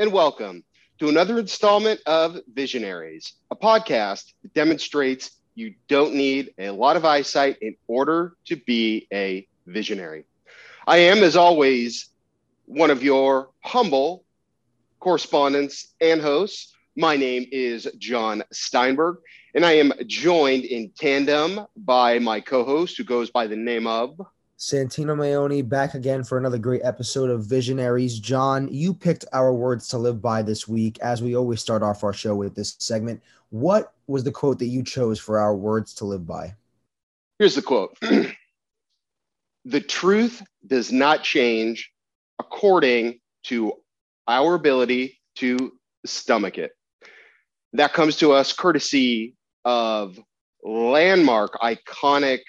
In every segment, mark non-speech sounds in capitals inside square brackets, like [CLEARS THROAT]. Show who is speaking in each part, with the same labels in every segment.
Speaker 1: and welcome to another installment of Visionaries, a podcast that demonstrates you don't need a lot of eyesight in order to be a visionary. I am, as always, one of your humble correspondents and hosts. My name is Jon Steinberg, and I am joined in tandem by my co host, who goes by the name of
Speaker 2: Santino Maione back again for another great episode of Visionaries. Jon, you picked our words to live by this week, as we always start off our show with this segment. What was the quote that you chose for our words to live by?
Speaker 1: Here's the quote [CLEARS THROAT] The truth does not change according to our ability to stomach it. That comes to us courtesy of landmark, iconic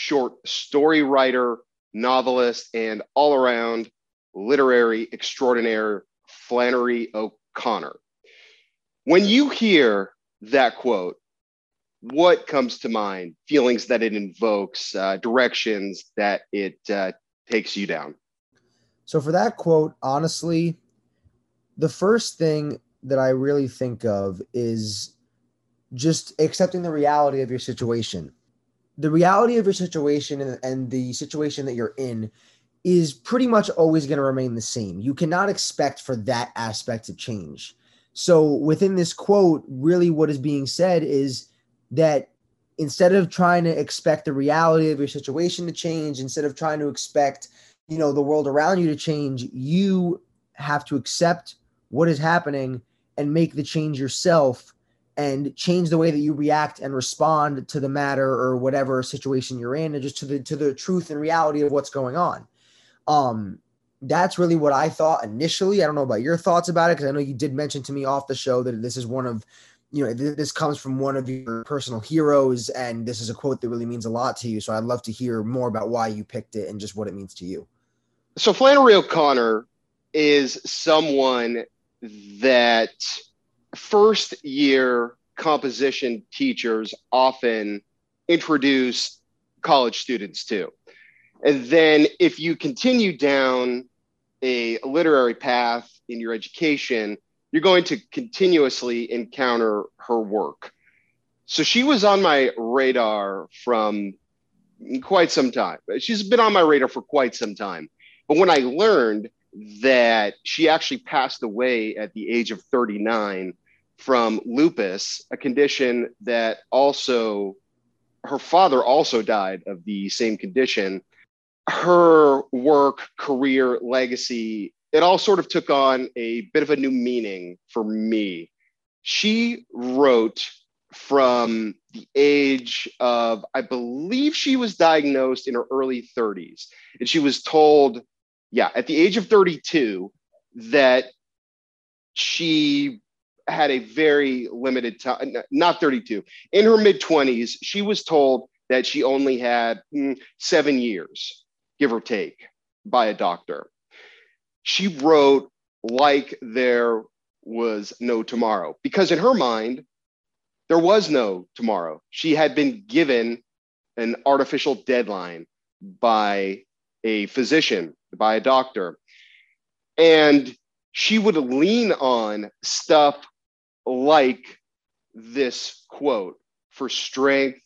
Speaker 1: short story writer, novelist, and all around literary extraordinaire Flannery O'Connor. When you hear that quote, what comes to mind? Feelings that it invokes, uh, directions that it uh, takes you down?
Speaker 2: So, for that quote, honestly, the first thing that I really think of is just accepting the reality of your situation the reality of your situation and, and the situation that you're in is pretty much always going to remain the same. You cannot expect for that aspect to change. So, within this quote, really what is being said is that instead of trying to expect the reality of your situation to change, instead of trying to expect, you know, the world around you to change, you have to accept what is happening and make the change yourself and change the way that you react and respond to the matter or whatever situation you're in and just to the to the truth and reality of what's going on. Um that's really what i thought initially. I don't know about your thoughts about it because i know you did mention to me off the show that this is one of you know th- this comes from one of your personal heroes and this is a quote that really means a lot to you so i'd love to hear more about why you picked it and just what it means to you.
Speaker 1: So flannery o'connor is someone that first year composition teachers often introduce college students to. And then if you continue down a literary path in your education, you're going to continuously encounter her work. So she was on my radar from quite some time. She's been on my radar for quite some time. But when I learned that she actually passed away at the age of 39 from lupus, a condition that also her father also died of the same condition. Her work, career, legacy, it all sort of took on a bit of a new meaning for me. She wrote from the age of, I believe she was diagnosed in her early 30s. And she was told, yeah, at the age of 32, that she had a very limited time, not 32. In her mid 20s, she was told that she only had mm, seven years, give or take, by a doctor. She wrote like there was no tomorrow because in her mind, there was no tomorrow. She had been given an artificial deadline by a physician, by a doctor. And she would lean on stuff like this quote for strength,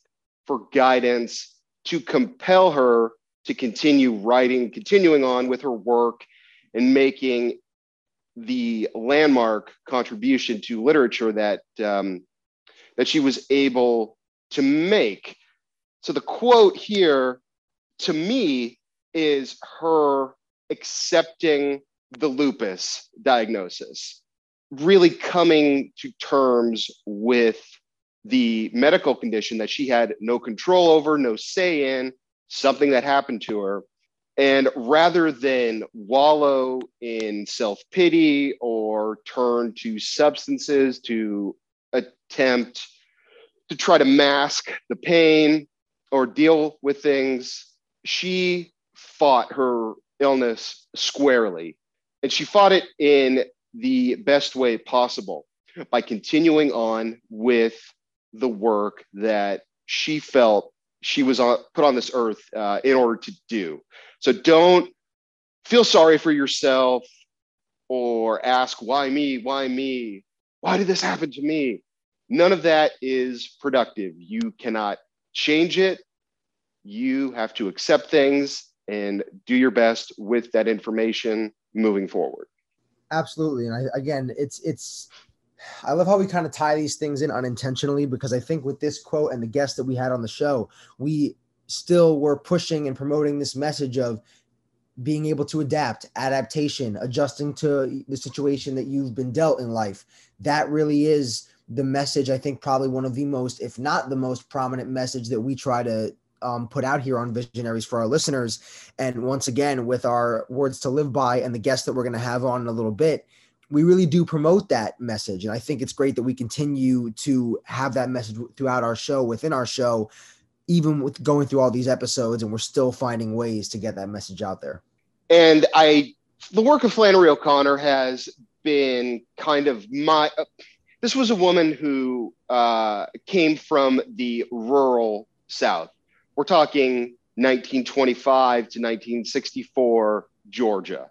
Speaker 1: for guidance, to compel her to continue writing, continuing on with her work and making the landmark contribution to literature that um, that she was able to make. So the quote here to me is her accepting the lupus diagnosis really coming to terms with the medical condition that she had no control over, no say in, something that happened to her. And rather than wallow in self pity or turn to substances to attempt to try to mask the pain or deal with things, she fought her illness squarely. And she fought it in the best way possible by continuing on with the work that she felt she was on, put on this earth uh, in order to do. So don't feel sorry for yourself or ask, why me? Why me? Why did this happen to me? None of that is productive. You cannot change it. You have to accept things and do your best with that information moving forward.
Speaker 2: Absolutely. And I, again, it's, it's, I love how we kind of tie these things in unintentionally because I think with this quote and the guest that we had on the show, we still were pushing and promoting this message of being able to adapt, adaptation, adjusting to the situation that you've been dealt in life. That really is the message. I think probably one of the most, if not the most prominent message that we try to um, put out here on Visionaries for our listeners. And once again, with our words to live by and the guests that we're going to have on in a little bit, we really do promote that message. And I think it's great that we continue to have that message throughout our show, within our show, even with going through all these episodes, and we're still finding ways to get that message out there.
Speaker 1: And I, the work of Flannery O'Connor has been kind of my. Uh, this was a woman who uh, came from the rural South. We're talking 1925 to 1964 Georgia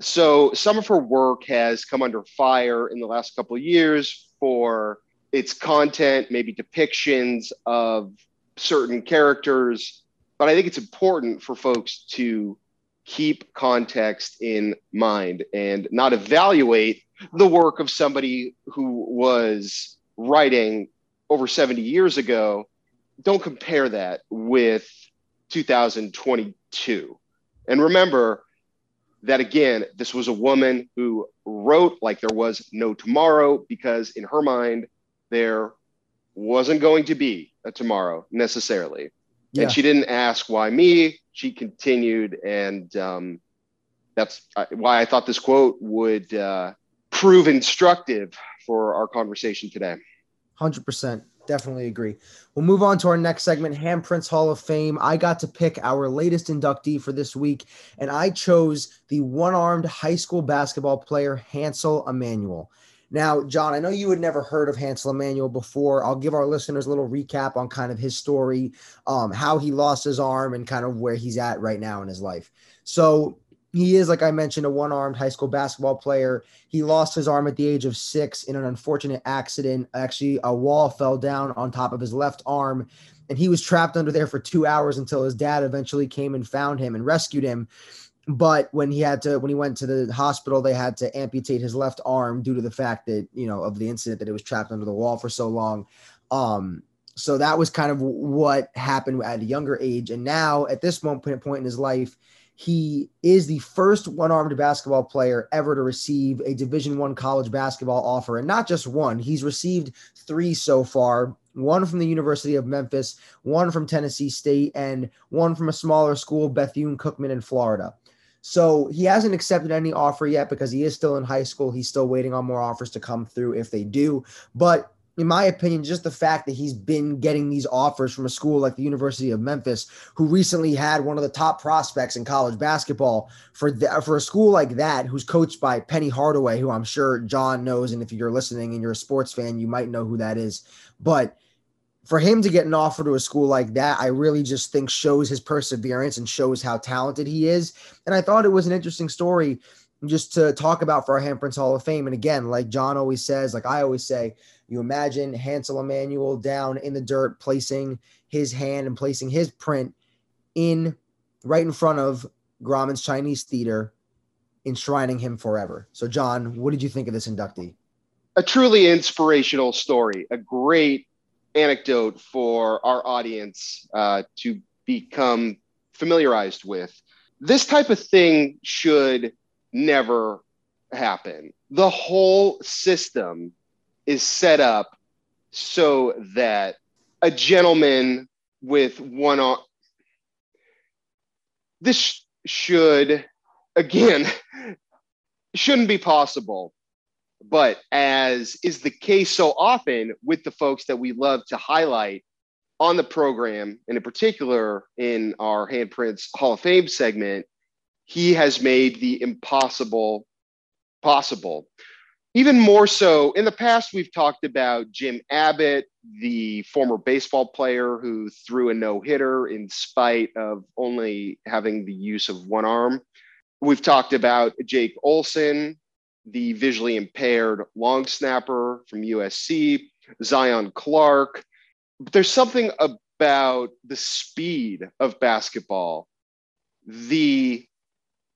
Speaker 1: so some of her work has come under fire in the last couple of years for its content, maybe depictions of certain characters. But I think it's important for folks to keep context in mind and not evaluate the work of somebody who was writing over 70 years ago. Don't compare that with 2022. And remember, that again, this was a woman who wrote like there was no tomorrow because in her mind, there wasn't going to be a tomorrow necessarily. Yeah. And she didn't ask why me. She continued. And um, that's uh, why I thought this quote would uh, prove instructive for our conversation today.
Speaker 2: 100% definitely agree. We'll move on to our next segment, Handprints Hall of Fame. I got to pick our latest inductee for this week, and I chose the one armed high school basketball player, Hansel Emmanuel. Now, Jon, I know you had never heard of Hansel Emmanuel before. I'll give our listeners a little recap on kind of his story, um, how he lost his arm, and kind of where he's at right now in his life. So, he is, like I mentioned, a one armed high school basketball player. He lost his arm at the age of six in an unfortunate accident. Actually, a wall fell down on top of his left arm, and he was trapped under there for two hours until his dad eventually came and found him and rescued him. But when he had to, when he went to the hospital, they had to amputate his left arm due to the fact that, you know, of the incident that it was trapped under the wall for so long. Um, so that was kind of what happened at a younger age. And now at this moment point in his life, he is the first one-armed basketball player ever to receive a division one college basketball offer. And not just one he's received three so far. One from the university of memphis one from tennessee state and one from a smaller school bethune cookman in florida. So he hasn't accepted any offer yet because he is still in high school. He's still waiting on more offers to come through if they do. But in my opinion, just the fact that he's been getting these offers from a school like the University of Memphis, who recently had one of the top prospects in college basketball, for the, for a school like that, who's coached by Penny Hardaway, who I'm sure Jon knows, and if you're listening and you're a sports fan, you might know who that is. But for him to get an offer to a school like that, I really just think shows his perseverance and shows how talented he is. And I thought it was an interesting story just to talk about for our Handprints Hall of Fame. And again, like Jon always says, like I always say, you imagine Hansel Emmanuel down in the dirt, placing his hand and placing his print in right in front of Grauman's Chinese Theater, enshrining him forever. So, Jon, what did you think of this inductee?
Speaker 1: A truly inspirational story, a great anecdote for our audience uh, to become familiarized with. This type of thing should never happen. The whole system is set up so that a gentleman with one arm this should again [LAUGHS] shouldn't be possible but as is the case so often with the folks that we love to highlight on the program and in particular in our handprints hall of fame segment he has made the impossible possible even more so in the past we've talked about jim abbott the former baseball player who threw a no-hitter in spite of only having the use of one arm we've talked about jake olson the visually impaired long snapper from USC, Zion Clark. But there's something about the speed of basketball, the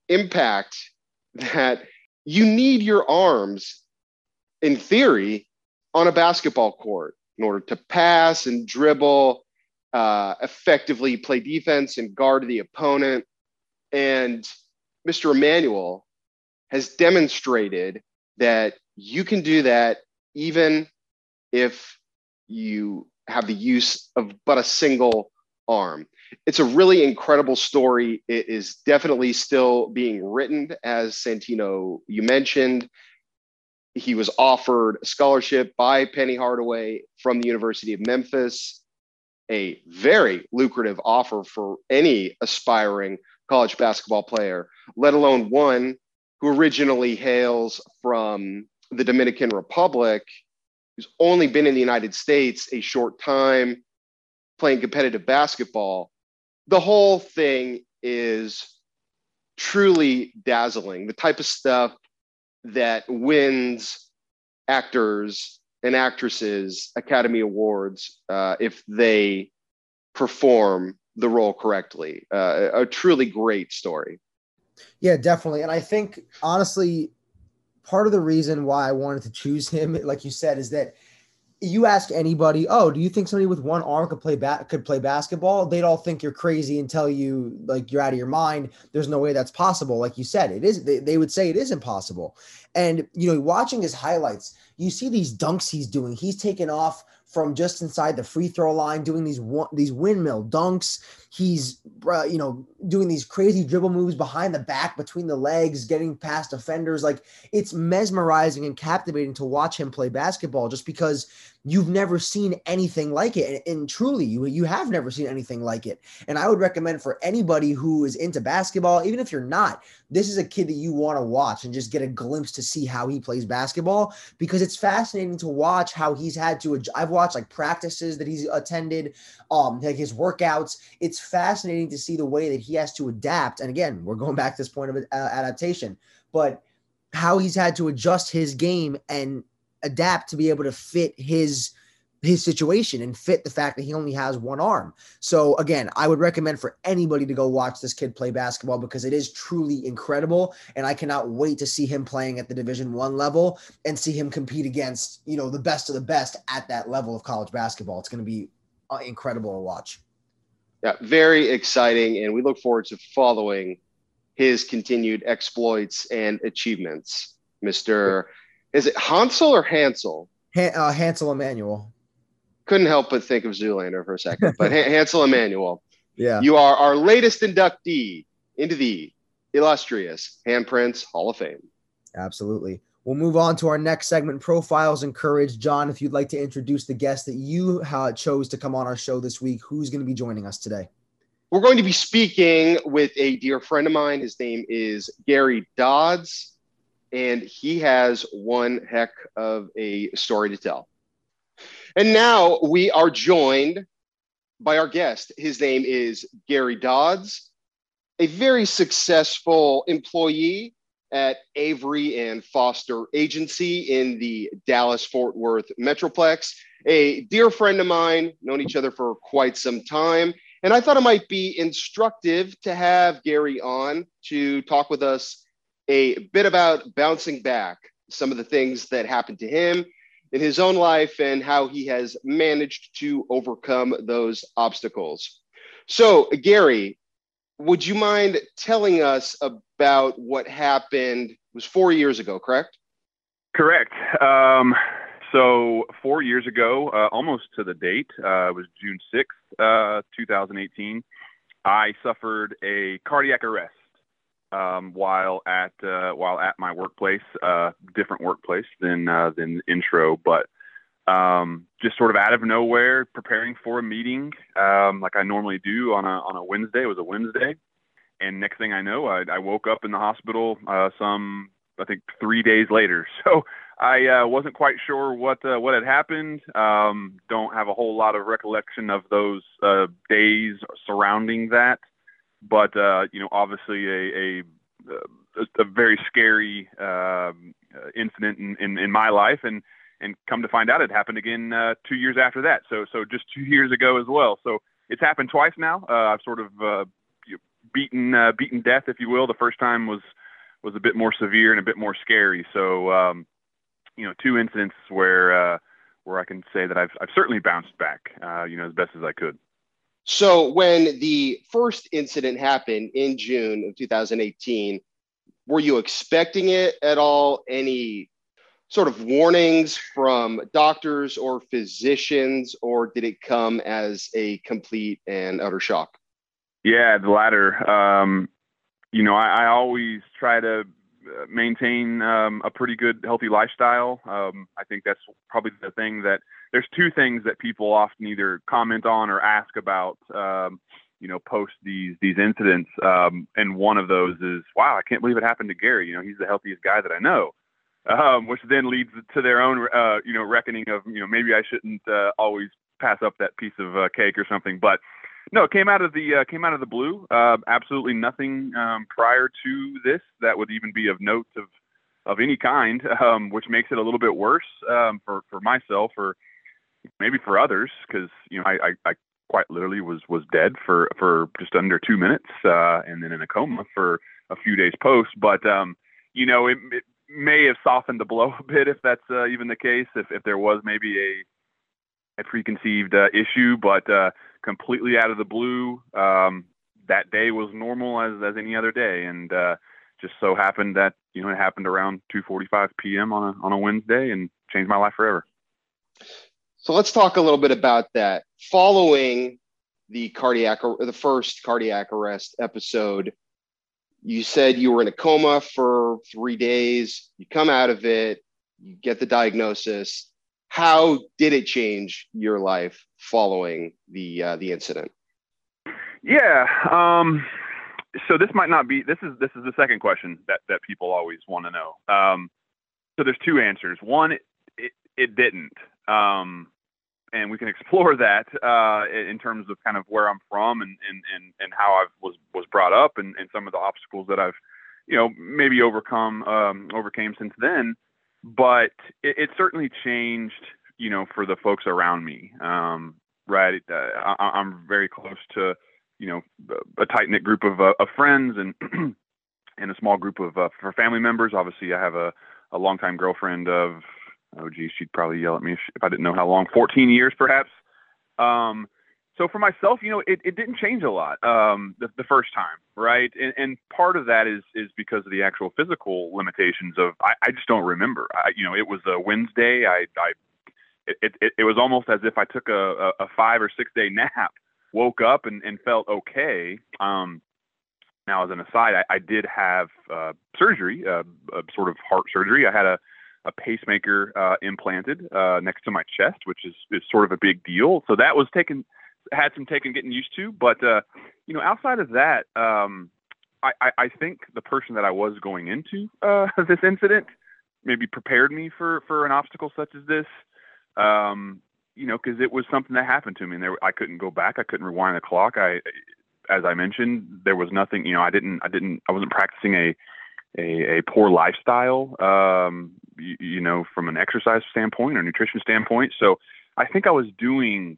Speaker 1: impact that you need your arms, in theory, on a basketball court in order to pass and dribble, uh, effectively play defense and guard the opponent. And Mr. Emmanuel has demonstrated that you can do that even if you have the use of but a single arm. It's a really incredible story. It is definitely still being written, as Santino, you mentioned. He was offered a scholarship by Penny Hardaway from the University of Memphis, a very lucrative offer for any aspiring college basketball player, let alone one who originally hails from the Dominican Republic, who's only been in the United States a short time playing competitive basketball. The whole thing is truly dazzling. The type of stuff that wins actors and actresses Academy Awards uh, if they perform the role correctly. Uh, a truly great story.
Speaker 2: Yeah, definitely. And I think honestly, part of the reason why I wanted to choose him, like you said, is that you ask anybody, oh, do you think somebody with one arm could play bat could play basketball? They'd all think you're crazy and tell you like you're out of your mind. There's no way that's possible. Like you said, it is. They, they would say it is impossible. And you know, watching his highlights, you see these dunks he's doing. He's taken off from just inside the free throw line, doing these these windmill dunks. He's uh, you know doing these crazy dribble moves behind the back, between the legs, getting past defenders. Like it's mesmerizing and captivating to watch him play basketball, just because you've never seen anything like it, and, and truly, you you have never seen anything like it. And I would recommend for anybody who is into basketball, even if you're not, this is a kid that you want to watch and just get a glimpse to see how he plays basketball because it's fascinating to watch how he's had to. I've watched like practices that he's attended, um, like his workouts. It's fascinating to see the way that he has to adapt. And again, we're going back to this point of uh, adaptation, but how he's had to adjust his game and adapt to be able to fit his his situation and fit the fact that he only has one arm. So again, I would recommend for anybody to go watch this kid play basketball because it is truly incredible and I cannot wait to see him playing at the Division 1 level and see him compete against, you know, the best of the best at that level of college basketball. It's going to be uh, incredible to watch.
Speaker 1: Yeah, very exciting and we look forward to following his continued exploits and achievements. Mr. Is it Hansel or Hansel?
Speaker 2: Han- uh, Hansel Emmanuel
Speaker 1: couldn't help but think of Zoolander for a second. But [LAUGHS] Hansel Emmanuel,
Speaker 2: yeah,
Speaker 1: you are our latest inductee into the illustrious Handprints Hall of Fame.
Speaker 2: Absolutely. We'll move on to our next segment, Profiles and Courage. Jon, if you'd like to introduce the guest that you uh, chose to come on our show this week, who's going to be joining us today?
Speaker 1: We're going to be speaking with a dear friend of mine. His name is Gary Dodds, and he has one heck of a story to tell. And now we are joined by our guest. His name is Gary Dodds, a very successful employee at Avery and Foster Agency in the Dallas Fort Worth Metroplex. A dear friend of mine, known each other for quite some time. And I thought it might be instructive to have Gary on to talk with us a bit about bouncing back, some of the things that happened to him in his own life and how he has managed to overcome those obstacles. So, Gary, would you mind telling us about what happened? It was four years ago, correct?
Speaker 3: Correct. Um, so, four years ago, uh, almost to the date, uh, it was June 6th, uh, 2018, I suffered a cardiac arrest um, while at uh, while at my workplace, uh, different workplace than uh, than intro, but um, just sort of out of nowhere, preparing for a meeting um, like I normally do on a on a Wednesday. It was a Wednesday, and next thing I know, I, I woke up in the hospital uh, some I think three days later. [LAUGHS] So I uh, wasn't quite sure what uh, what had happened. Um, don't have a whole lot of recollection of those uh, days surrounding that but uh, you know, obviously a, a a, very scary uh, incident in, in, in my life, and and come to find out it happened again uh, two years after that. So so just two years ago as well. So it's happened twice now. Uh, I've sort of uh, beaten uh, beaten death, if you will. The first time was was a bit more severe and a bit more scary. So um, you know, two incidents where uh, where I can say that I've I've certainly bounced back, uh, you know, as best as I could.
Speaker 1: So when the first incident happened in June of 2018, were you expecting it at all? Any sort of warnings from doctors or physicians, or did it come as a complete and utter shock?
Speaker 3: Yeah, the latter. Um, you know, I, I, always try to uh, maintain um, a pretty good, healthy lifestyle. Um, I think that's probably the thing that there's two things that people often either comment on or ask about. Um, you know, post these these incidents, um, and one of those is, "Wow, I can't believe it happened to Gary." You know, he's the healthiest guy that I know um, which then leads to their own, uh, you know, reckoning of, you know, maybe I shouldn't uh, always pass up that piece of uh, cake or something. But no, it came out of the uh, came out of the blue. Uh, absolutely nothing um, prior to this that would even be of note of of any kind, um, which makes it a little bit worse um, for for myself or maybe for others because you know I, I, I quite literally was was dead for for just under two minutes uh, and then in a coma for a few days post. But um, you know, it, it may have softened the blow [LAUGHS] a bit if that's uh, even the case. If if there was maybe a a preconceived uh, issue, but uh, completely out of the blue, um, that day was normal as as any other day, and uh, just so happened that you know it happened around 2:45 p.m. on a on a Wednesday and changed my life forever.
Speaker 1: So let's talk a little bit about that. Following the cardiac, the first cardiac arrest episode, you said you were in a coma for three days. You come out of it, you get the diagnosis. How did it change your life following the uh, the incident?
Speaker 3: Yeah. Um, so this might not be. This is this is the second question that that people always want to know. Um, so there's two answers. One, it it, didn't. Um, and we can [LAUGHS] explore that uh, in terms of kind of where I'm from and and and, and how I was was brought up and, and some of the obstacles that I've you know maybe overcome um, overcame since then. But it, it, certainly changed you know for the folks around me. Um, right, uh, I, am very close to you know a tight knit group of, uh, of friends and [CLEARS THROAT] and a small group of uh, for family members. Obviously, I have a a longtime girlfriend of oh geez, she'd probably yell at me if, I didn't know how long, 14 years perhaps. Um, so for myself, you know, it, it didn't change a lot um, the, the first time, right? And, and part of that is is because of the actual physical limitations of I, I just don't remember. I, you know, it was a Wednesday. I, I it, it, it was almost as if I took a, a five or six day [LAUGHS] nap, woke up and, and felt okay. Um, now, as an aside, I, I did have uh, surgery, uh, a sort of heart surgery. I had a a pacemaker uh, implanted uh, next to my chest, which is, is sort of a big deal. So that was taken, had some taken getting used to. But, uh, you know, outside of that, um, I, I, I, think the person that I was going into uh, [LAUGHS] this incident maybe prepared me for, for an obstacle such as this. Um, you know, because it was something that happened to me, and there, I couldn't go back. I couldn't rewind the clock. I, as I mentioned, there was nothing. You know, I didn't, I didn't, I wasn't practicing a a, a poor lifestyle, um, you, you, know, from an exercise standpoint or nutrition standpoint. So I think I was doing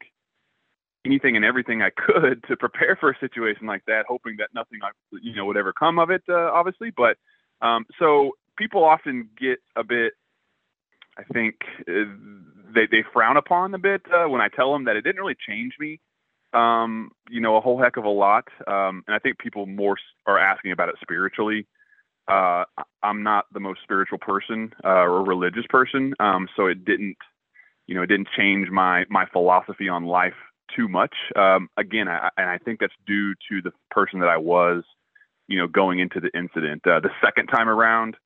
Speaker 3: anything and everything I could to prepare for a situation like that, hoping that nothing, you know, would ever come of it, uh, obviously. But um, so people often get a bit, I think, uh, they, they frown upon a bit uh, when I tell them that it didn't really change me um, you know, a whole heck of a lot. Um, and I think people more are asking about it spiritually uh, I'm not the most spiritual person uh, or religious person, um, so it didn't, you know, it didn't change my my philosophy on life too much. Um, again, I, and I think that's due to the person that I was, you know, going into the incident. Uh, the second time around,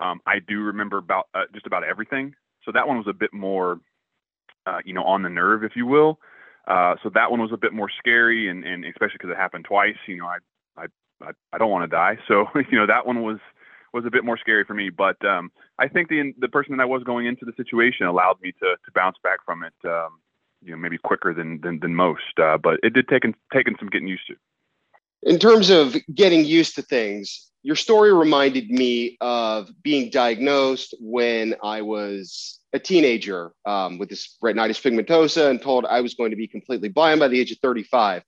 Speaker 3: um, I do remember about uh, just about everything. So that one was a bit more, uh, you know, on the nerve, if you will. Uh, so that one was a bit more scary, and, and especially because it happened twice. You know, I I I, don't want to die. So [LAUGHS] you know that one was was a bit more scary for me. But um, I think the the person that I was going into the situation allowed me to to bounce back from it. Um, you know, maybe quicker than than, than most. Uh, but it did take taken some getting used to.
Speaker 1: In terms of getting used to things, your story reminded me of being diagnosed when I was a teenager um, with this retinitis pigmentosa and told I was going to be completely blind by the age of 35.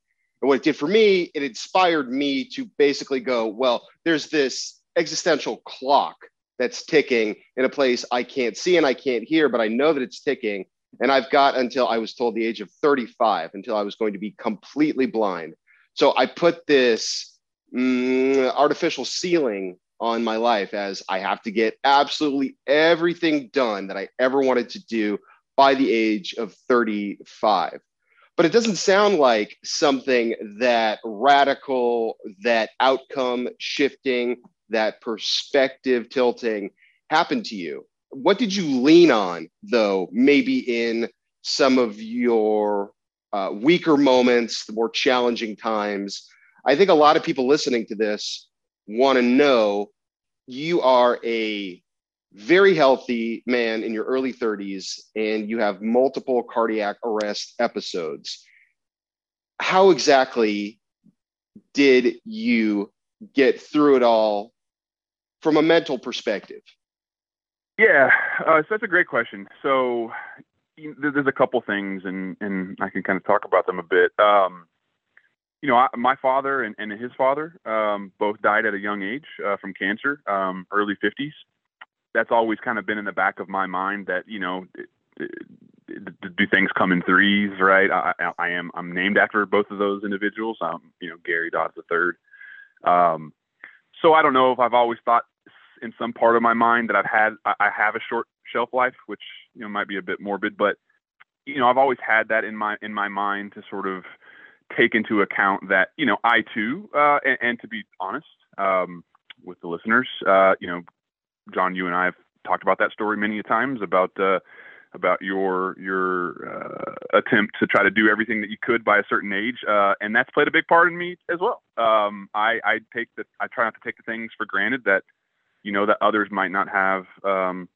Speaker 1: And what it did for me, it inspired me to basically go, well, there's this existential clock that's ticking in a place I can't see and I can't hear, but I know that it's ticking. And I've got until I was told the age of 35 until I was going to be completely blind. So I put this mm, artificial ceiling on my life as I have to get absolutely everything done that I ever wanted to do by the age of 35. But it doesn't sound like something that radical, that outcome shifting, that perspective tilting happened to you. What did you lean on, though, maybe in some of your uh, weaker moments, the more challenging times? I think a lot of people listening to this want to know you are a very healthy man in your early 30s and you have multiple cardiac arrest episodes. How exactly did you get through it all from a mental perspective?
Speaker 3: Yeah, uh, so that's a great question. So there's a couple things, and and I can kind of talk about them a bit. Um, you know, I, my father and, and his father um, both died at a young age uh, from cancer, um, early 50s. That's always kind of been in the back of my mind that, you know, do things come in threes, right? I, I, am, I'm named after both of those individuals. Um, you know, Gary Dodds the third. Um, so I don't know if I've always thought in some part of my mind that I've had, I have a short shelf life, which, you know, might be a bit morbid, but, you know, I've always had that in my, in my mind to sort of, take into account that you know I too, uh, and, and, to be honest um, with the listeners, uh, you know, Jon, you and I have talked about that story many times about uh, about your your uh, attempt to try to do everything that you could by a certain age, uh, and that's played a big part in me as well. Um, I, I take the I try not to take the things for granted that you know that others might not have, um,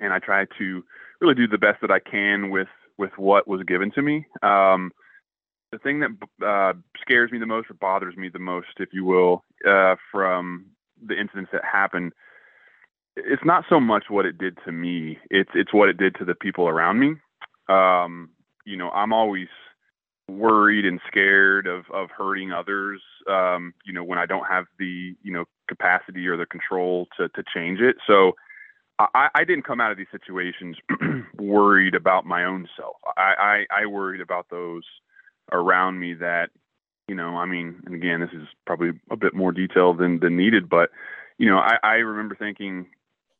Speaker 3: and I try to really do the best that I can with with what was given to me. Um, the thing that uh, scares me the most or bothers me the most, if you will, uh, from the incidents that happened, it's not so much what it did to me. It's it's what it did to the people around me. Um, you know, I'm always worried and scared of of hurting others. Um, you know, when I don't have the you know capacity or the control to to change it. So. I, I didn't come out of these situations [CLEARS THROAT] worried about my own self. I, I, I worried about those around me that you know i mean and again this is probably a bit more detailed than than needed but you know i i remember thinking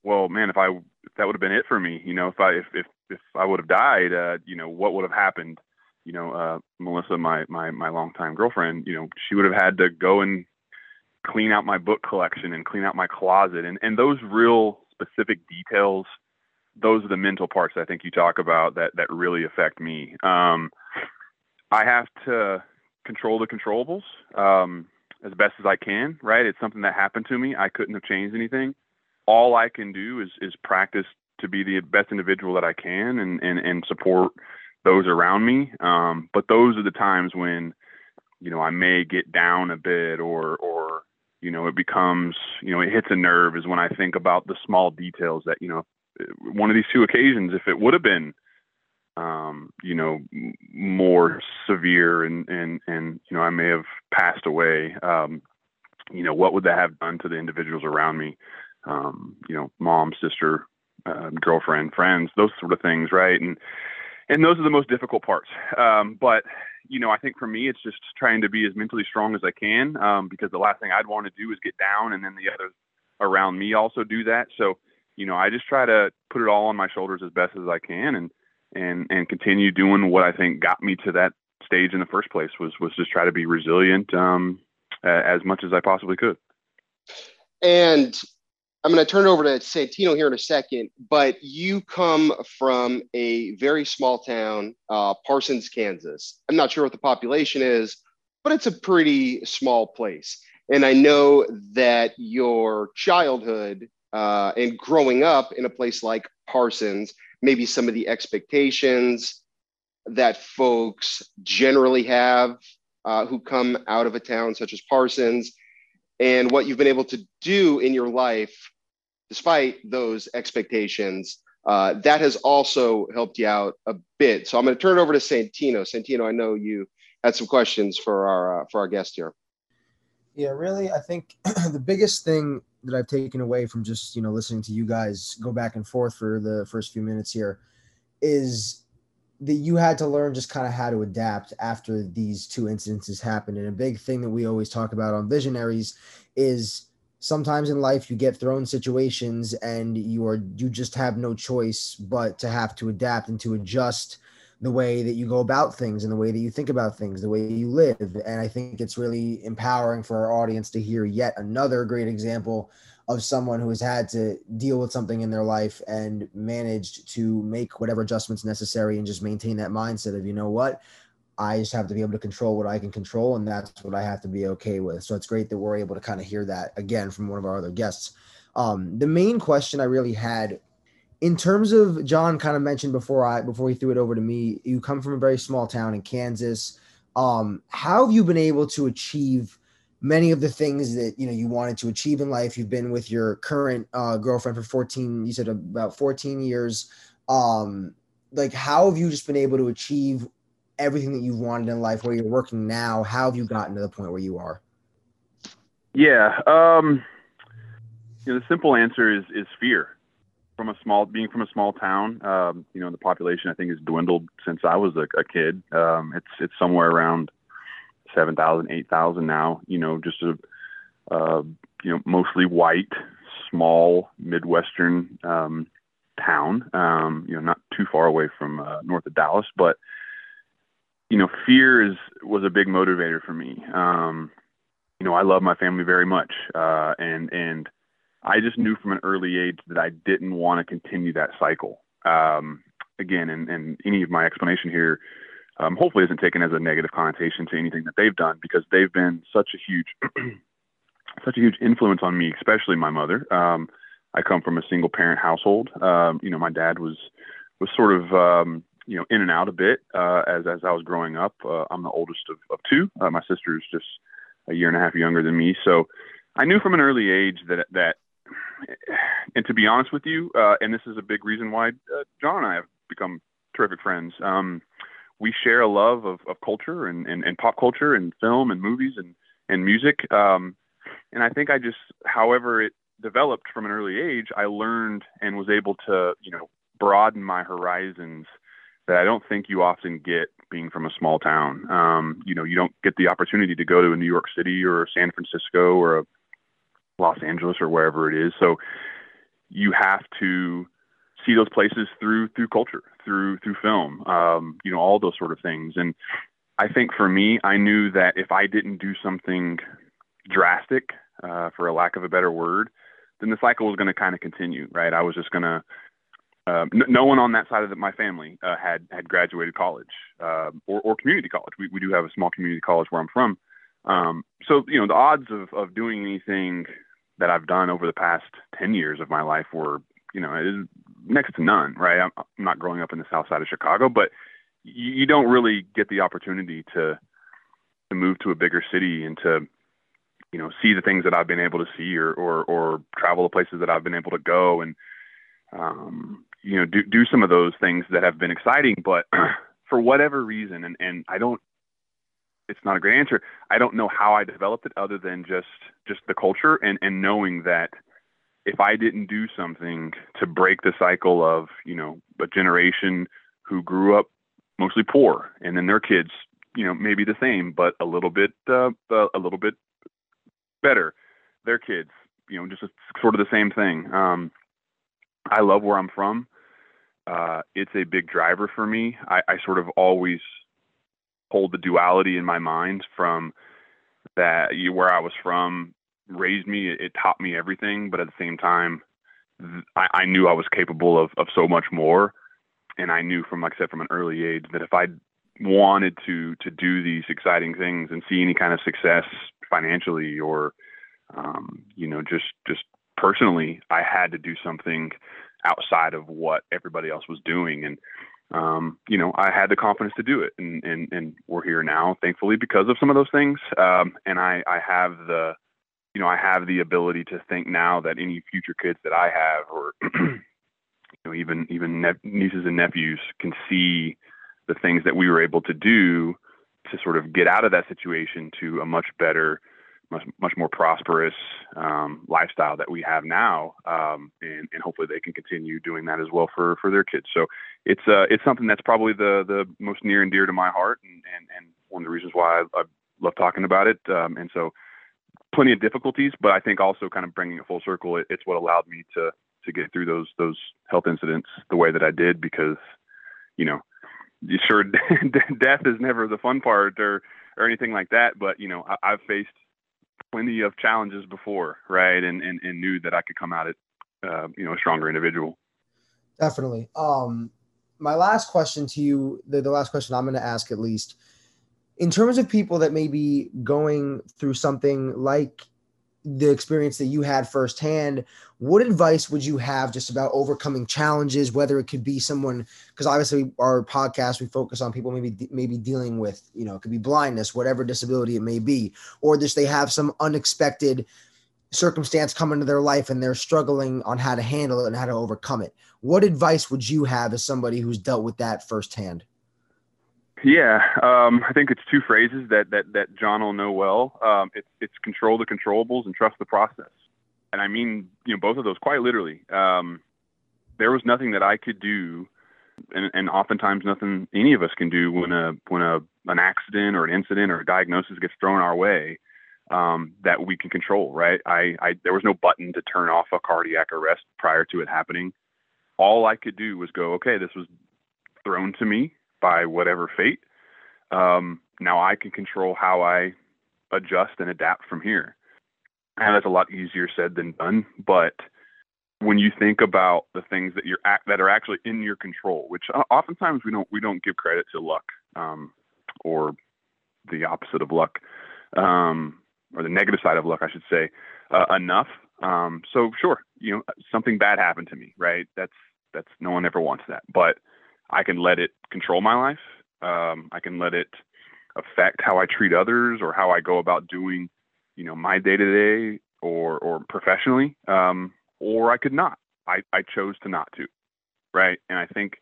Speaker 3: well man if i if that would have been it for me you know if i if if, if i would have died uh you know what would have happened you know uh melissa my my my longtime girlfriend you know she would have had to go and clean out my book collection and clean out my closet and and those real specific details those are the mental parts I think you talk about that that really affect me. Um, I have to control the controllables um, as best as I can. Right, it's something that happened to me. I couldn't have changed anything. All I can do is is practice to be the best individual that I can and and and support those around me. Um, but those are the times when you know I may get down a bit or or you know it becomes you know it hits a nerve is when I think about the small details that you know one of these two occasions if it would have been um, you know, more severe and, and, and, you know, I may have passed away, um, you know, what would that have done to the individuals around me? Um, you know, mom, sister, uh, girlfriend, friends, those sort of things. Right. And, and those are the most difficult parts. Um, but, you know, I think for me, it's just trying to be as mentally strong as I can, um, because the last thing I'd want to do is get down and then the others around me also do that. So, you know, I just try to put it all on my shoulders as best as I can. And, and and continue doing what I think got me to that stage in the first place was was just try to be resilient um, as much as I possibly could.
Speaker 1: And I'm going to turn it over to Santino here in a second, but you come from a very small town, uh, Parsons, Kansas. I'm not sure what the population is, but it's a pretty small place. And I know that your childhood uh, and growing up in a place like Parsons maybe some of the expectations that folks generally have uh, who come out of a town such as Parsons and what you've been able to do in your life despite those expectations. Uh, that has also helped you out a bit. So I'm going to turn it over to Santino. Santino, I know you had some questions for our uh, for our guest here.
Speaker 2: Yeah, really, I think [CLEARS THROAT] the biggest thing that I've taken away from just you know listening to you guys go back and forth for the first few minutes here is that you had to learn just kind of how to adapt after these two incidences happened. And a big thing that we always talk about on visionaries is sometimes in life you get thrown situations and you are you just have no choice but to have to adapt and to adjust the way that you go about things and the way that you think about things, the way you live. And I think it's really empowering for our audience to hear yet another great example of someone who has had to deal with something in their life and managed to make whatever adjustments necessary and just maintain that mindset of, you know what, I just have to be able to control what I can control, and that's what I have to be okay with. So it's great that we're able to kind of hear that again from one of our other guests. Um, the main question I really had in terms of Jon kind of mentioned before I before he threw it over to me, you come from a very small town in Kansas. Um, how have you been able to achieve many of the things that you know you wanted to achieve in life? You've been with your current uh, girlfriend for 14, you said about 14 years. Um, like how have you just been able to achieve everything that you've wanted in life where you're working now? How have you gotten to the point where you are?
Speaker 3: Yeah. Um, you know, the simple answer is is fear from a small being from a small town um, you know the population i think has dwindled since i was a, a kid um, it's it's somewhere around 7000 8000 now you know just a uh, you know mostly white small midwestern um, town um, you know not too far away from uh, north of dallas but you know fear is was a big motivator for me um, you know i love my family very much uh, and and I just knew from an early age that I didn't want to continue that cycle. Um, again, and, and any of my explanation here um, hopefully isn't taken as a negative connotation to anything that they've done because they've been such a huge, [CLEARS THROAT] such a huge influence on me, especially my mother. Um, I come from a single parent household. Um, you know, my dad was was sort of um, you know in and out a bit uh, as as I was growing up. Uh, I'm the oldest of, of two. Uh, my sister is just a year and a half younger than me, so I knew from an early age that that and to be honest with you, uh, and this is a big reason why uh, Jon and I have become terrific friends. Um, we share a love of, of culture and, and, and, pop culture and film and movies and, and music. Um, and I think I just, however it developed from an early age, I learned and was able to, you know, broaden my horizons that I don't think you often get being from a small town. Um, you know, you don't get the opportunity to go to a New York City or San Francisco or a Los Angeles or wherever it is. So you have to see those places through through culture, through through film, um, you know, all those sort of things. And I think for me, I knew that if I didn't do something drastic, uh, for a lack of a better word, then the cycle was going to kind of continue, right? I was just going to. N- no one on that side of the, my family uh, had had graduated college uh, or, or community college. We, we do have a small community college where I'm from, um, so you know the odds of of doing anything that I've done over the past 10 years of my life were, you know, next to none, right? I'm, I'm not growing up in the south side of Chicago, but you, you don't really get the opportunity to, to move to a bigger city and to, you know, see the things that I've been able to see or, or, or travel the places that I've been able to go and, um, you know, do, do some of those things that have been exciting, but [CLEARS THROAT] for whatever reason, and, and I don't it's not a great answer. I don't know how I developed it other than just just the culture and and knowing that if I didn't do something to break the cycle of you know a generation who grew up mostly poor and then their kids you know maybe the same but a little bit uh, a little bit better their kids you know just a, sort of the same thing um, I love where I'm from uh, it's a big driver for me I, I sort of always hold the duality in my mind from that where I was from raised me. It, it taught me everything, but at the same time, I, I knew I was capable of, of so much more. And I knew from, like I said, from an early age that if I wanted to to do these exciting things and see any kind of success financially or um, you know just just personally, I had to do something outside of what everybody else was doing. And um, you know, I had the confidence to do it, and and and we're here now, thankfully, because of some of those things. Um, and I I have the you know, I have the ability to think now that any future kids that I have, or [CLEARS THROAT] you know, even even ne- nieces and nephews, can see the things that we were able to do to sort of get out of that situation to a much better, much much more prosperous um, lifestyle that we have now, um, and, and hopefully they can continue doing that as well for for their kids. So it's uh, it's something that's probably the the most near and dear to my heart, and and, and one of the reasons why I, I love talking about it. Um, and so plenty of difficulties, but I think also kind of bringing it full circle, it, it's what allowed me to to get through those those health incidents the way that I did because, you know, sure [LAUGHS] death is never the fun part or or anything like that, but you know I, have faced plenty of challenges before, right, and, and and knew that I could come out it, uh, you know, a stronger individual.
Speaker 2: Definitely. Um, my last question to you, the, the last question I'm going to ask at least in terms of people that may be going through something like the experience that you had firsthand, what advice would you have just about overcoming challenges? Whether it could be someone, because obviously our podcast we focus on people maybe maybe dealing with you know it could be blindness, whatever disability it may be, or just they have some unexpected circumstance come into their life and they're struggling on how to handle it and how to overcome it. What advice would you have as somebody who's dealt with that firsthand?
Speaker 3: Yeah, um, I think it's two phrases that that that Jon will know well. Um, it's it's control the controllables and trust the process, and I mean you know both of those quite literally. Um, there was nothing that I could do, and, and oftentimes nothing any of us can do when a when a an accident or an incident or a diagnosis gets thrown our way um, that we can control. Right? I, I there was no button to turn off a cardiac arrest prior to it happening. All I could do was go, okay, this was thrown to me by whatever fate. Um, now I can control how I adjust and adapt from here. And that's a lot easier said than done. But when you think about the things that you're that are actually in your control, which oftentimes we don't we don't give credit to luck um, or the opposite of luck um, or the negative side of luck, I should say, uh, enough. Um, so sure, you know something bad happened to me, right? That's that's no one ever wants that, but I can let it control my life. Um, I can let it affect how I treat others or how I go about doing, you know, my day to day or or professionally. Um, or I could not. I, I chose to not to. Right. And I think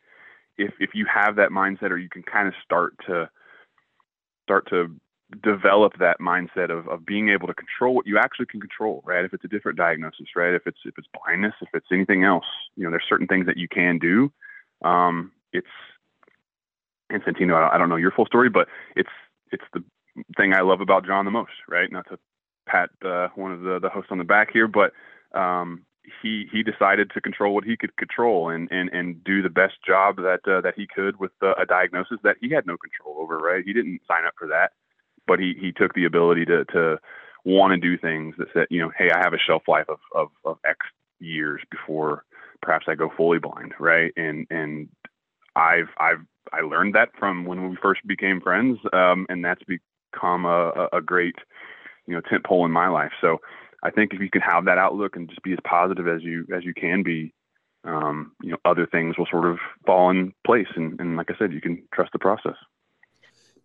Speaker 3: if if you have that mindset or you can kind of start to start to develop that mindset of, of being able to control what you actually can control, right? If it's a different diagnosis, right? If it's if it's blindness, if it's anything else, you know, there's certain things that you can do. Um, it's and Santino, I don't know your full story, but it's it's the thing I love about Jon the most, right? Not to pat uh, one of the the hosts on the back here, but um, he he decided to control what he could control and and and do the best job that uh, that he could with uh, a diagnosis that he had no control over, right? He didn't sign up for that, but he he took the ability to to want to do things that said, you know, hey, I have a shelf life of of, of X years before perhaps I go fully blind, right? And and I've I've I learned that from when we first became friends, um, and that's become a, a great you know tent pole in my life. So I think if you can have that outlook and just be as positive as you as you can be, um, you know, other things will sort of fall in place. And, and like I said, you can trust the process.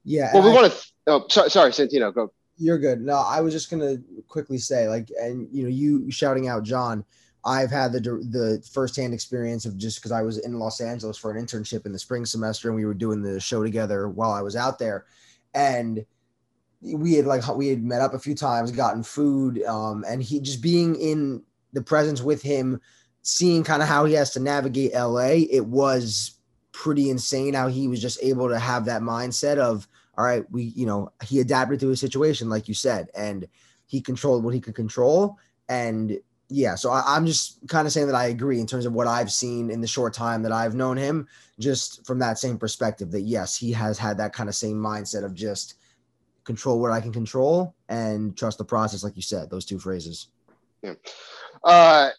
Speaker 2: Yeah.
Speaker 1: Well, we want to. Oh, sorry, sorry, Santino, go.
Speaker 2: You're good. No, I was just gonna quickly say, like, and you know, you shouting out Jon. I've had the the firsthand experience of just because I was in Los Angeles for an internship in the spring semester, and we were doing the show together while I was out there, and we had like we had met up a few times, gotten food, um, and he just being in the presence with him, seeing kind of how he has to navigate LA, it was pretty insane how he was just able to have that mindset of all right, we you know he adapted to his situation like you said, and he controlled what he could control, and yeah, so I, am just kind of saying that I agree in terms of what I've seen in the short time that I've known him, just from that same perspective that yes, he has had that kind of same mindset of just control what I can control and trust the process, like you said, those two phrases.
Speaker 1: Yeah. Uh,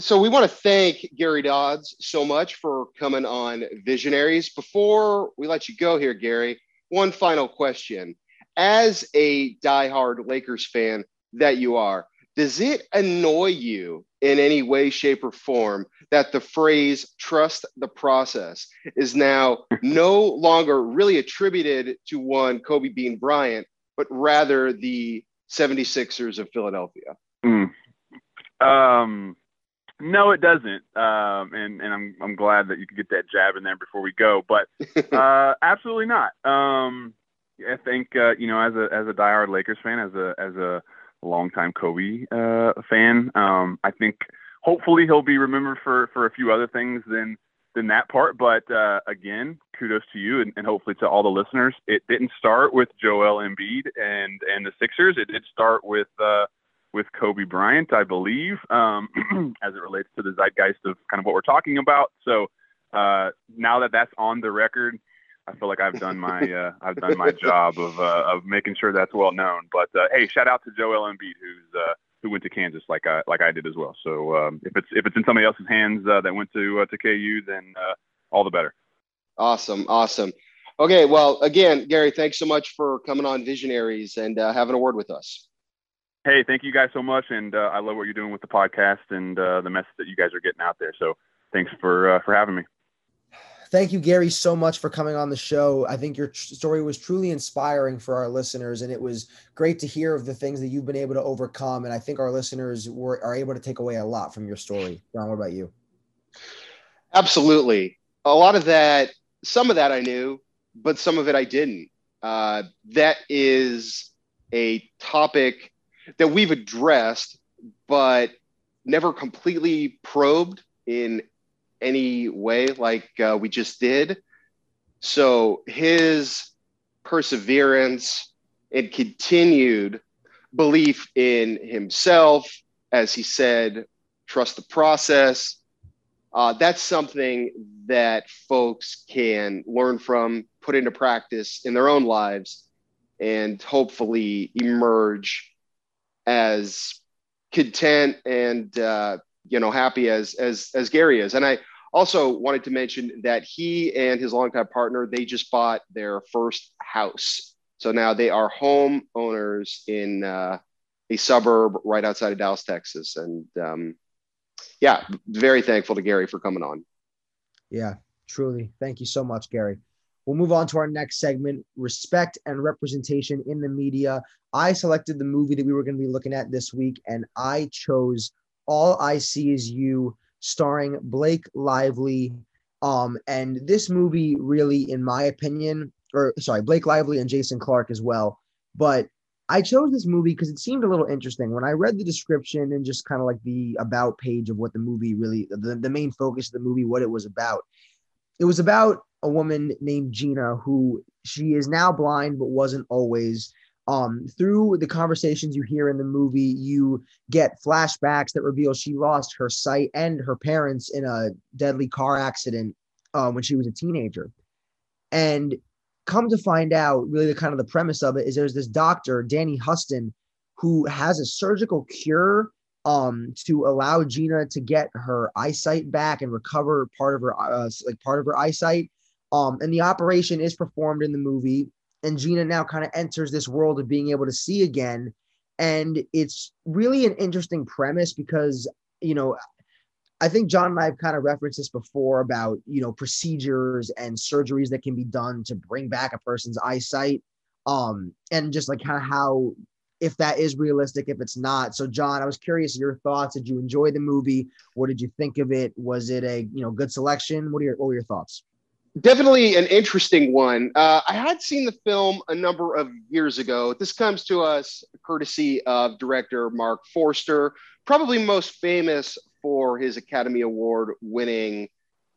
Speaker 1: so we want to thank Gary Dodds so much for coming on Visionaries. Before we let you go here, Gary, one final question. As a diehard Lakers fan that you are, does it annoy you in any way, shape, or form that the phrase trust the process is now [LAUGHS] no longer really attributed to one Kobe Bean Bryant, but rather the 76ers of Philadelphia?
Speaker 3: Mm. Um, no, it doesn't. Um, and and I'm I'm glad that you could get that jab in there before we go. But [LAUGHS] uh, absolutely not. Um, I think uh, you know, as a as a diehard Lakers fan, as a as a longtime Kobe uh, fan, um, I think hopefully he'll be remembered for for a few other things than than that part. But uh, again, kudos to you and, and, hopefully to all the listeners. It didn't start with Joel Embiid and and the Sixers. It did start with uh, with Kobe Bryant, I believe, um, [CLEARS THROAT] as it relates to the zeitgeist of kind of what we're talking about. So uh, now that that's on the record, I feel like I've done my uh, I've done my job of uh, of making sure that's well known. But uh, hey, shout out to Joel Embiid, who's uh, who went to Kansas like I like I did as well. So um, if it's if it's in somebody else's hands uh, that went to to KU, then all the better.
Speaker 1: Awesome, awesome. Okay, well, again, Gary, thanks so much for coming on Visionaries and having a word with us.
Speaker 3: Hey, thank you guys so much, and uh, I love what you're doing with the podcast and uh, the message that you guys are getting out there. So, thanks for uh, for having me.
Speaker 2: Thank you, Gary, so much for coming on the show. I think your tr- story was truly inspiring for our listeners, and it was great to hear of the things that you've been able to overcome. And I think our listeners were are able to take away a lot from your story. Jon, what about you?
Speaker 1: Absolutely, a lot of that, some of that I knew, but some of it I didn't. Uh, that is a topic that we've addressed, but never completely probed in any way like uh, we just did. So his perseverance and continued belief in himself, as he said, trust the process. Uh, that's something that folks can learn from, put into practice in their own lives, and hopefully emerge as content and uh, you know happy as as as Gary is. And I also wanted to mention that he and his longtime partner they just bought their first house, so now they are home owners in uh, a suburb right outside of Dallas, Texas. And um, yeah, very thankful to Gary for coming on.
Speaker 2: Yeah, truly. Thank you so much, Gary. We'll move on to our next segment respect and representation in the media. I selected the movie that we were going to be looking at this week, and I chose All I See Is You, starring Blake Lively. Um, and this movie, really, in my opinion, or sorry, Blake Lively and Jason Clarke as well. But I chose this movie because it seemed a little interesting. When I read the description and just kind of like the about page of what the movie really, the, the main focus of the movie, what it was about, it was about a woman named Gina who she is now blind but wasn't always. Um, through the conversations you hear in the movie, you get flashbacks that reveal she lost her sight and her parents in a deadly car accident uh, when she was a teenager. And come to find out, really, the kind of the premise of it is there's this doctor, Danny Huston, who has a surgical cure um, to allow Gina to get her eyesight back and recover part of her uh, like part of her eyesight. Um, and the operation is performed in the movie, and Gina now kind of enters this world of being able to see again. And it's really an interesting premise because you know I think Jon and I have kind of referenced this before about you know procedures and surgeries that can be done to bring back a person's eyesight, um, and just like kind of how if that is realistic, if it's not. So, Jon, I was curious your thoughts. Did you enjoy the movie? What did you think of it? Was it a you know good selection? What are your what were your thoughts?
Speaker 1: Definitely an interesting one. Uh, I had seen the film a number of years ago. This comes to us courtesy of director Marc Forster, probably most famous for his Academy Award winning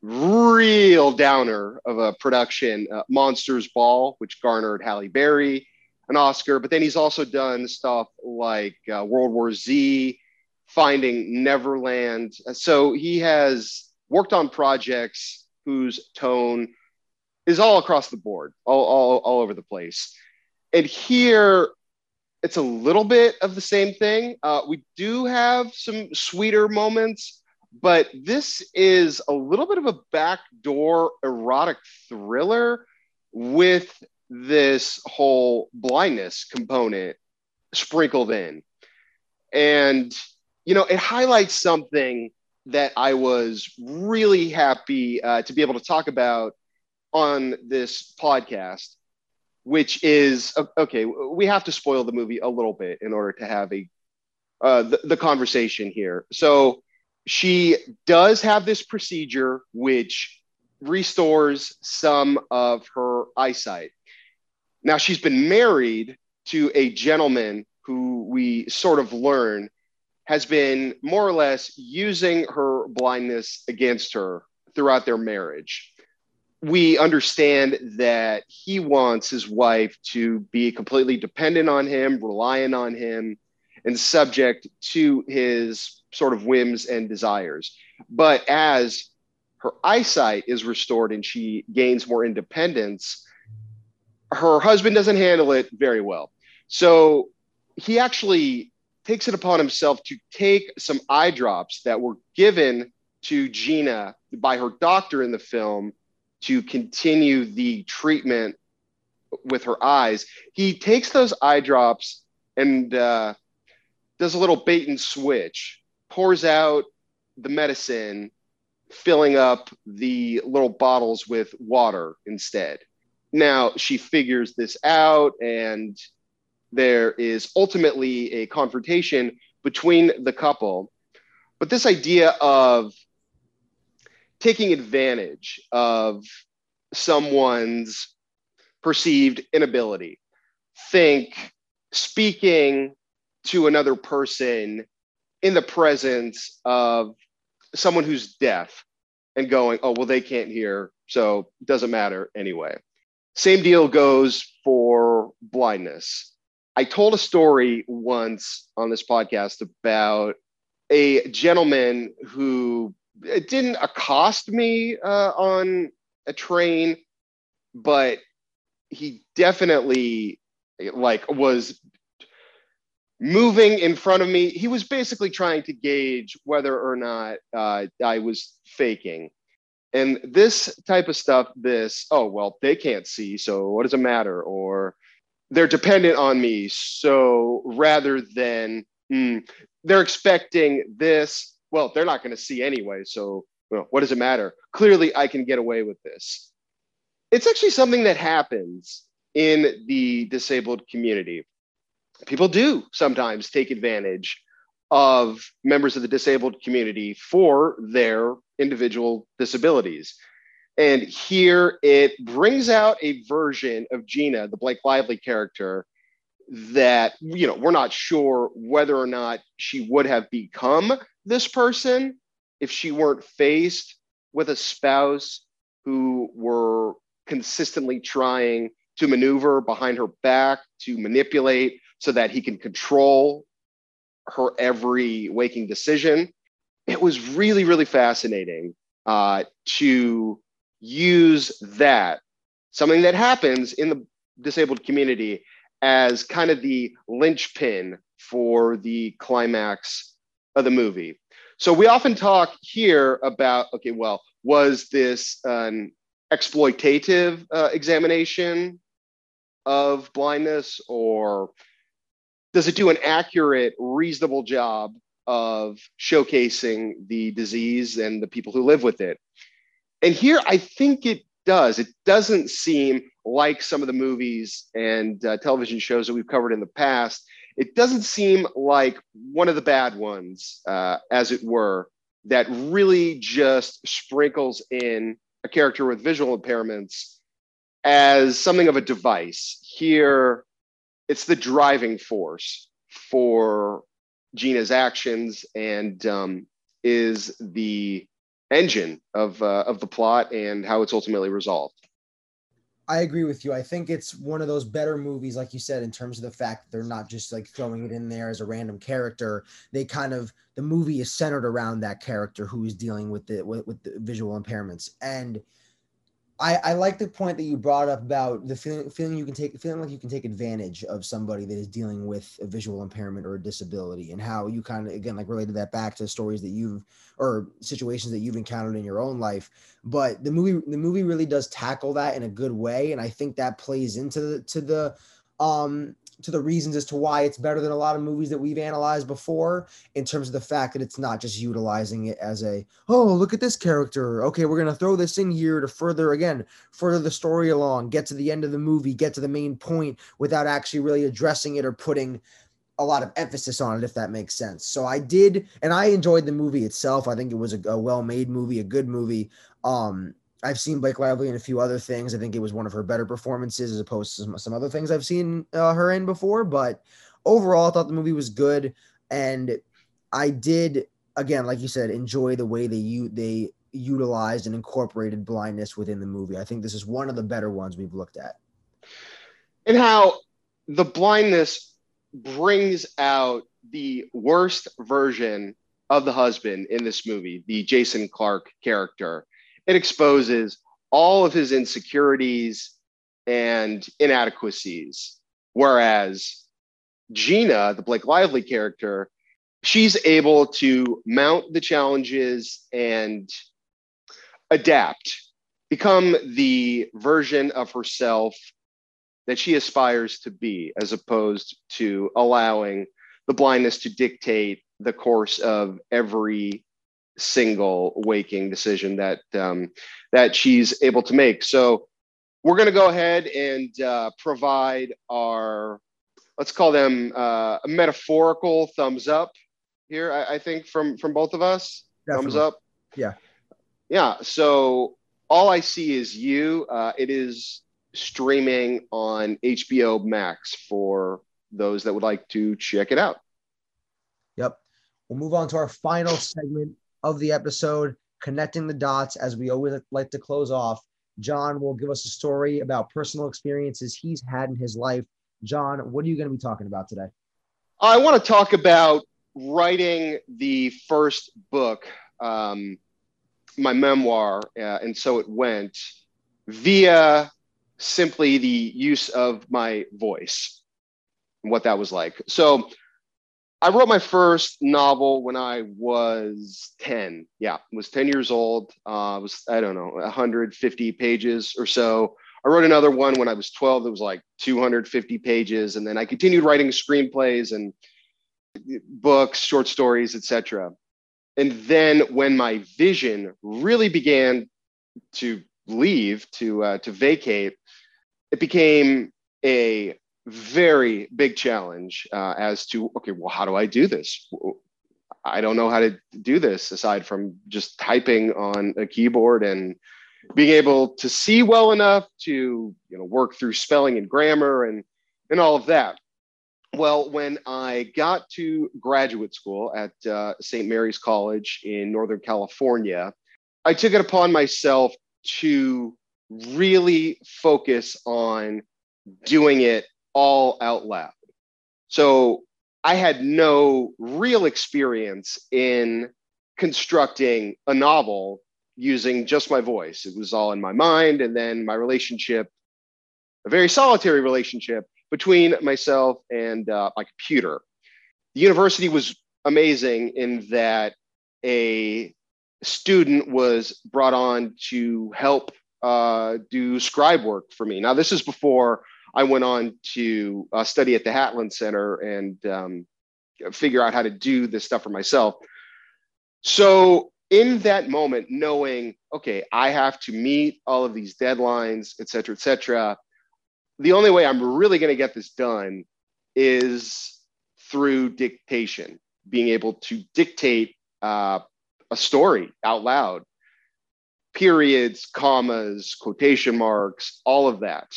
Speaker 1: real downer of a production, uh, Monsters Ball, which garnered Halle Berry an Oscar, but then he's also done stuff like uh, World War Z, Finding Neverland. So he has worked on projects whose tone is all across the board, all, all, all over the place. And here, it's a little bit of the same thing. Uh, we do have some sweeter moments, but this is a little bit of a backdoor erotic thriller with this whole blindness component sprinkled in. And, you know, it highlights something that I was really happy uh, to be able to talk about on this podcast, which is okay, we have to spoil the movie a little bit in order to have a uh, the, the conversation here. So she does have this procedure which restores some of her eyesight. Now, she's been married to a gentleman who we sort of learn has been more or less using her blindness against her throughout their marriage. We understand that he wants his wife to be completely dependent on him, relying on him, and subject to his sort of whims and desires. But as her eyesight is restored and she gains more independence, her husband doesn't handle it very well. So he actually takes it upon himself to take some eye drops that were given to Gina by her doctor in the film to continue the treatment with her eyes. He takes those eye drops and uh, does a little bait and switch, pours out the medicine, filling up the little bottles with water instead. Now she figures this out, and there is ultimately a confrontation between the couple. But this idea of taking advantage of someone's perceived inability, think speaking to another person in the presence of someone who's deaf and going, oh, well, they can't hear, so it doesn't matter anyway. Same deal goes for blindness. I told a story once on this podcast about a gentleman who didn't accost me uh, on a train, but he definitely like was moving in front of me. He was basically trying to gauge whether or not uh, I was faking. And this type of stuff, this, oh, well, they can't see, so what does it matter? Or they're dependent on me. So rather than mm, they're expecting this, well, they're not going to see anyway. So well, what does it matter? Clearly, I can get away with this. It's actually something that happens in the disabled community people do sometimes take advantage of members of the disabled community for their individual disabilities. And here it brings out a version of Gina, the Blake Lively character, that, you know, we're not sure whether or not she would have become this person if she weren't faced with a spouse who were consistently trying to maneuver behind her back, to manipulate, so that he can control her every waking decision. It was really, really fascinating uh, to use that, something that happens in the disabled community, as kind of the linchpin for the climax of the movie. So we often talk here about okay, well, was this an exploitative uh, examination of blindness or does it do an accurate, reasonable job of showcasing the disease and the people who live with it? And here, I think it does. It doesn't seem like some of the movies and uh, television shows that we've covered in the past. It doesn't seem like one of the bad ones, uh, as it were, that really just sprinkles in a character with visual impairments as something of a device. Here, it's the driving force for Gina's actions and um, is the engine of uh, of the plot and how it's ultimately resolved.
Speaker 2: I agree with you. I think it's one of those better movies, like you said, in terms of the fact that they're not just like throwing it in there as a random character. They kind of the movie is centered around that character who is dealing with the with, with the visual impairments and I, I like the point that you brought up about the feeling feeling you can take feeling like you can take advantage of somebody that is dealing with a visual impairment or a disability and how you kind of again like related that back to stories that you've or situations that you've encountered in your own life but the movie the movie really does tackle that in a good way and I think that plays into the to the um to the reasons as to why it's better than a lot of movies that we've analyzed before in terms of the fact that it's not just utilizing it as a oh look at this character okay we're going to throw this in here to further again further the story along get to the end of the movie get to the main point without actually really addressing it or putting a lot of emphasis on it, if that makes sense. So I did, and I enjoyed the movie itself. I think it was a, a well-made movie, a good movie. Um, I've seen Blake Lively in a few other things. I think it was one of her better performances as opposed to some, some other things I've seen uh, her in before. But overall, I thought the movie was good, and I did again, like you said, enjoy the way they you they utilized and incorporated blindness within the movie. I think this is one of the better ones we've looked at.
Speaker 1: And how the blindness brings out the worst version of the husband in this movie, the Jason Clarke character. It exposes all of his insecurities and inadequacies. Whereas Gina, the Blake Lively character, she's able to mount the challenges and adapt, become the version of herself that she aspires to be, as opposed to allowing the blindness to dictate the course of every single waking decision that um, that she's able to make. So we're going to go ahead and uh, provide our let's call them uh, a metaphorical thumbs up here. I, I, think from from both of us, Definitely. thumbs up.
Speaker 2: Yeah,
Speaker 1: yeah. So all I see is you. Uh, it is streaming on HBO Max for those that would like to check it out.
Speaker 2: Yep. We'll move on to our final segment of the episode, connecting the dots, as we always like to close off. Jon will give us a story about personal experiences he's had in his life. Jon, what are you going to be talking about today?
Speaker 1: I want to talk about writing the first book, um, my memoir, uh, and so it went via simply the use of my voice and what that was like. So I wrote my first novel when I was 10. Yeah, was 10 years old. Uh, was, I don't know, 150 pages or so. I wrote another one when I was 12 that was like 250 pages. And then I continued writing screenplays and books, short stories, etc. And then when my vision really began to leave, to, uh, to vacate, it became a very big challenge uh, as to okay well how do i do this? I don't know how to do this aside from just typing on a keyboard and being able to see well enough to you know work through spelling and grammar and and all of that. Well when i got to graduate school at uh, st mary's college in northern california i took it upon myself to really focus on doing it all out loud. So I had no real experience in constructing a novel using just my voice. It was all in my mind. And then my relationship, a very solitary relationship between myself and uh, my computer. The university was amazing in that a student was brought on to help uh, do scribe work for me. Now, this is before I went on to uh, study at the Hatlen Center and um, figure out how to do this stuff for myself. So, in that moment, knowing, okay, I have to meet all of these deadlines, et cetera, et cetera, the only way I'm really going to get this done is through dictation, being able to dictate uh, a story out loud, periods, commas, quotation marks, all of that.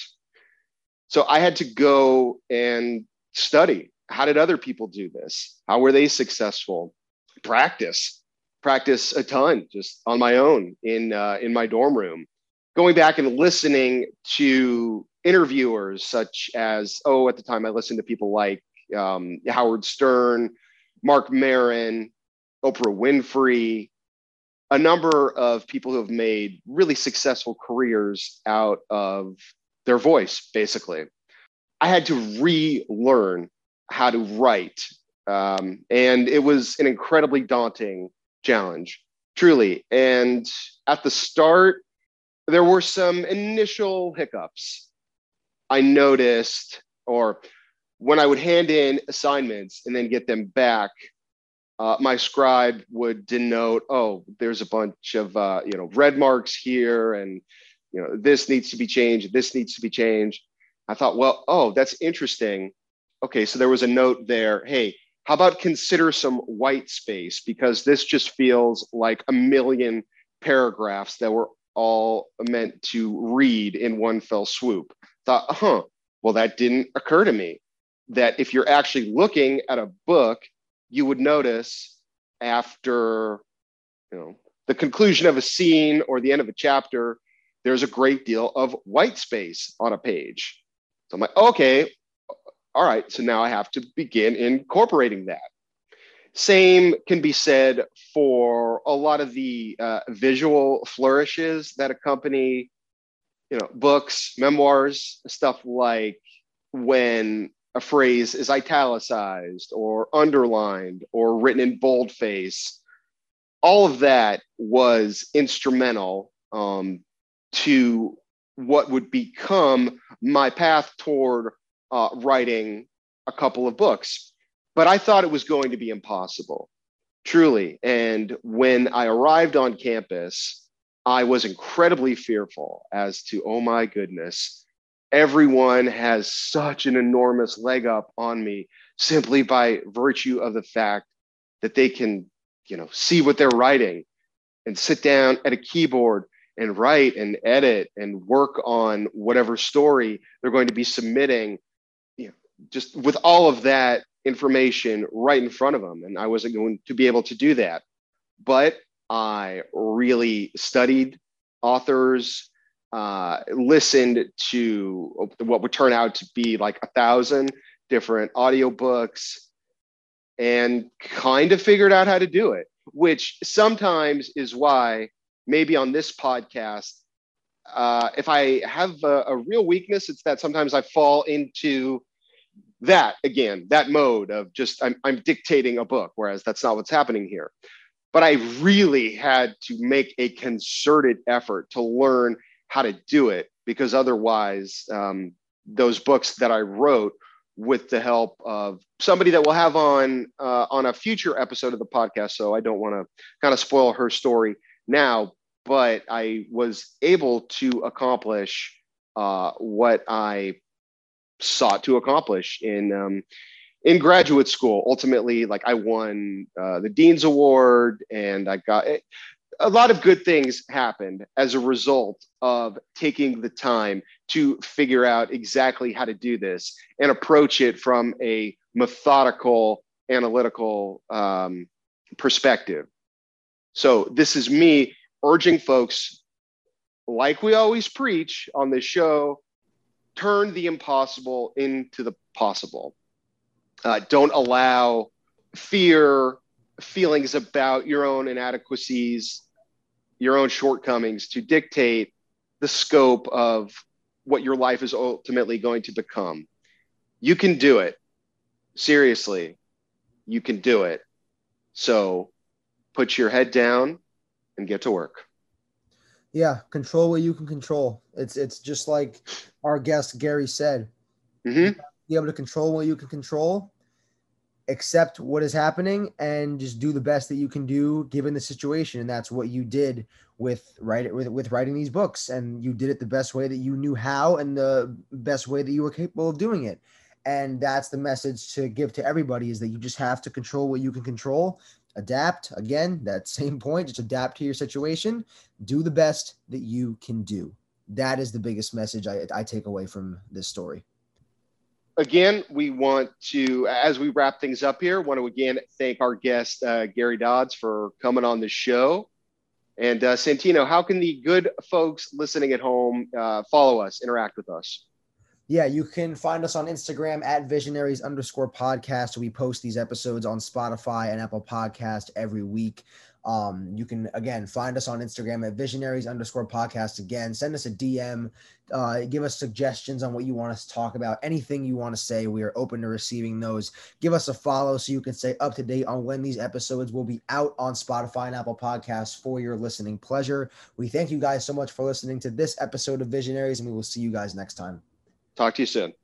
Speaker 1: So I had to go and study. How did other people do this? How were they successful? Practice, practice a ton just on my own in uh, in my dorm room. Going back and listening to interviewers such as oh, at the time I listened to people like um, Howard Stern, Mark Maron, Oprah Winfrey, a number of people who have made really successful careers out of their voice, basically. I had to relearn how to write. Um, and it was an incredibly daunting challenge, truly. And at the start, there were some initial hiccups. I noticed, or when I would hand in assignments and then get them back, uh, my scribe would denote, oh, there's a bunch of uh, you know red marks here, and you know, this needs to be changed, this needs to be changed. I thought, well, oh, that's interesting. okay, so there was a note there. Hey, how about consider some white space because this just feels like a million paragraphs that were all meant to read in one fell swoop. Thought, huh, well, that didn't occur to me. That if you're actually looking at a book, you would notice after, you know, the conclusion of a scene or the end of a chapter, there's a great deal of white space on a page. So I'm like, okay, all right, so now I have to begin incorporating that. Same can be said for a lot of the uh, visual flourishes that accompany, you know, books, memoirs, stuff like when a phrase is italicized or underlined or written in boldface. All of that was instrumental um, to what would become my path toward uh, writing a couple of books. But I thought it was going to be impossible, truly. And when I arrived on campus, I was incredibly fearful as to, oh my goodness, everyone has such an enormous leg up on me simply by virtue of the fact that they can, you know, see what they're writing and sit down at a keyboard and write and edit and work on whatever story they're going to be submitting you know, just with all of that information right in front of them. And i wasn't going to be able to do that. But i really studied authors uh, listened to what would turn out to be like a thousand different audiobooks and kind of figured out how to do it which sometimes is why maybe on this podcast, uh, if I have a, a real weakness, it's that sometimes I fall into that again, that mode of just I'm, I'm dictating a book, whereas that's not what's happening here. But I really had to make a concerted effort to learn how to do it because otherwise, um, those books that I wrote with the help of somebody that we'll have on uh, on a future episode of the podcast. So I don't want to kind of spoil her story now, but I was able to accomplish uh, what I sought to accomplish in um, in graduate school. Ultimately, like I won uh, the dean's award, and I got it. A lot of good things happened as a result of taking the time to figure out exactly how to do this and approach it from a methodical, analytical um, perspective. So this is me urging folks, like we always preach on this show, turn the impossible into the possible. Uh, don't allow fear, feelings about your own inadequacies, your own shortcomings to dictate the scope of what your life is ultimately going to become. You can do it. Seriously, you can do it. So put your head down and get to work.
Speaker 2: Yeah, control what you can control. It's it's just like our guest Gary said. Mm-hmm. Be able to control what you can control, accept what is happening, and just do the best that you can do given the situation. And that's what you did with write with with writing these books. And you did it the best way that you knew how, and the best way that you were capable of doing it. And that's the message to give to everybody: is that you just have to control what you can control adapt again that same point just adapt to your situation. Do the best that you can do. That is the biggest message i, I take away from this story.
Speaker 1: Again we want to as we wrap things up here want to again thank our guest uh, gary dodds for coming on the show. And uh, santino how can the good folks listening at home uh, follow us interact with us
Speaker 2: yeah, you can find us on Instagram at visionaries underscore podcast. We post these episodes on Spotify and Apple Podcast every week. Um, you can again find us on Instagram at visionaries underscore podcast. Again, send us a DM, uh, give us suggestions on what you want us to talk about, anything you want to say. We are open to receiving those. Give us a follow so you can stay up to date on when these episodes will be out on Spotify and Apple Podcasts for your listening pleasure. We thank you guys so much for listening to this episode of Visionaries, and we will see you guys next time.
Speaker 1: Talk to you soon.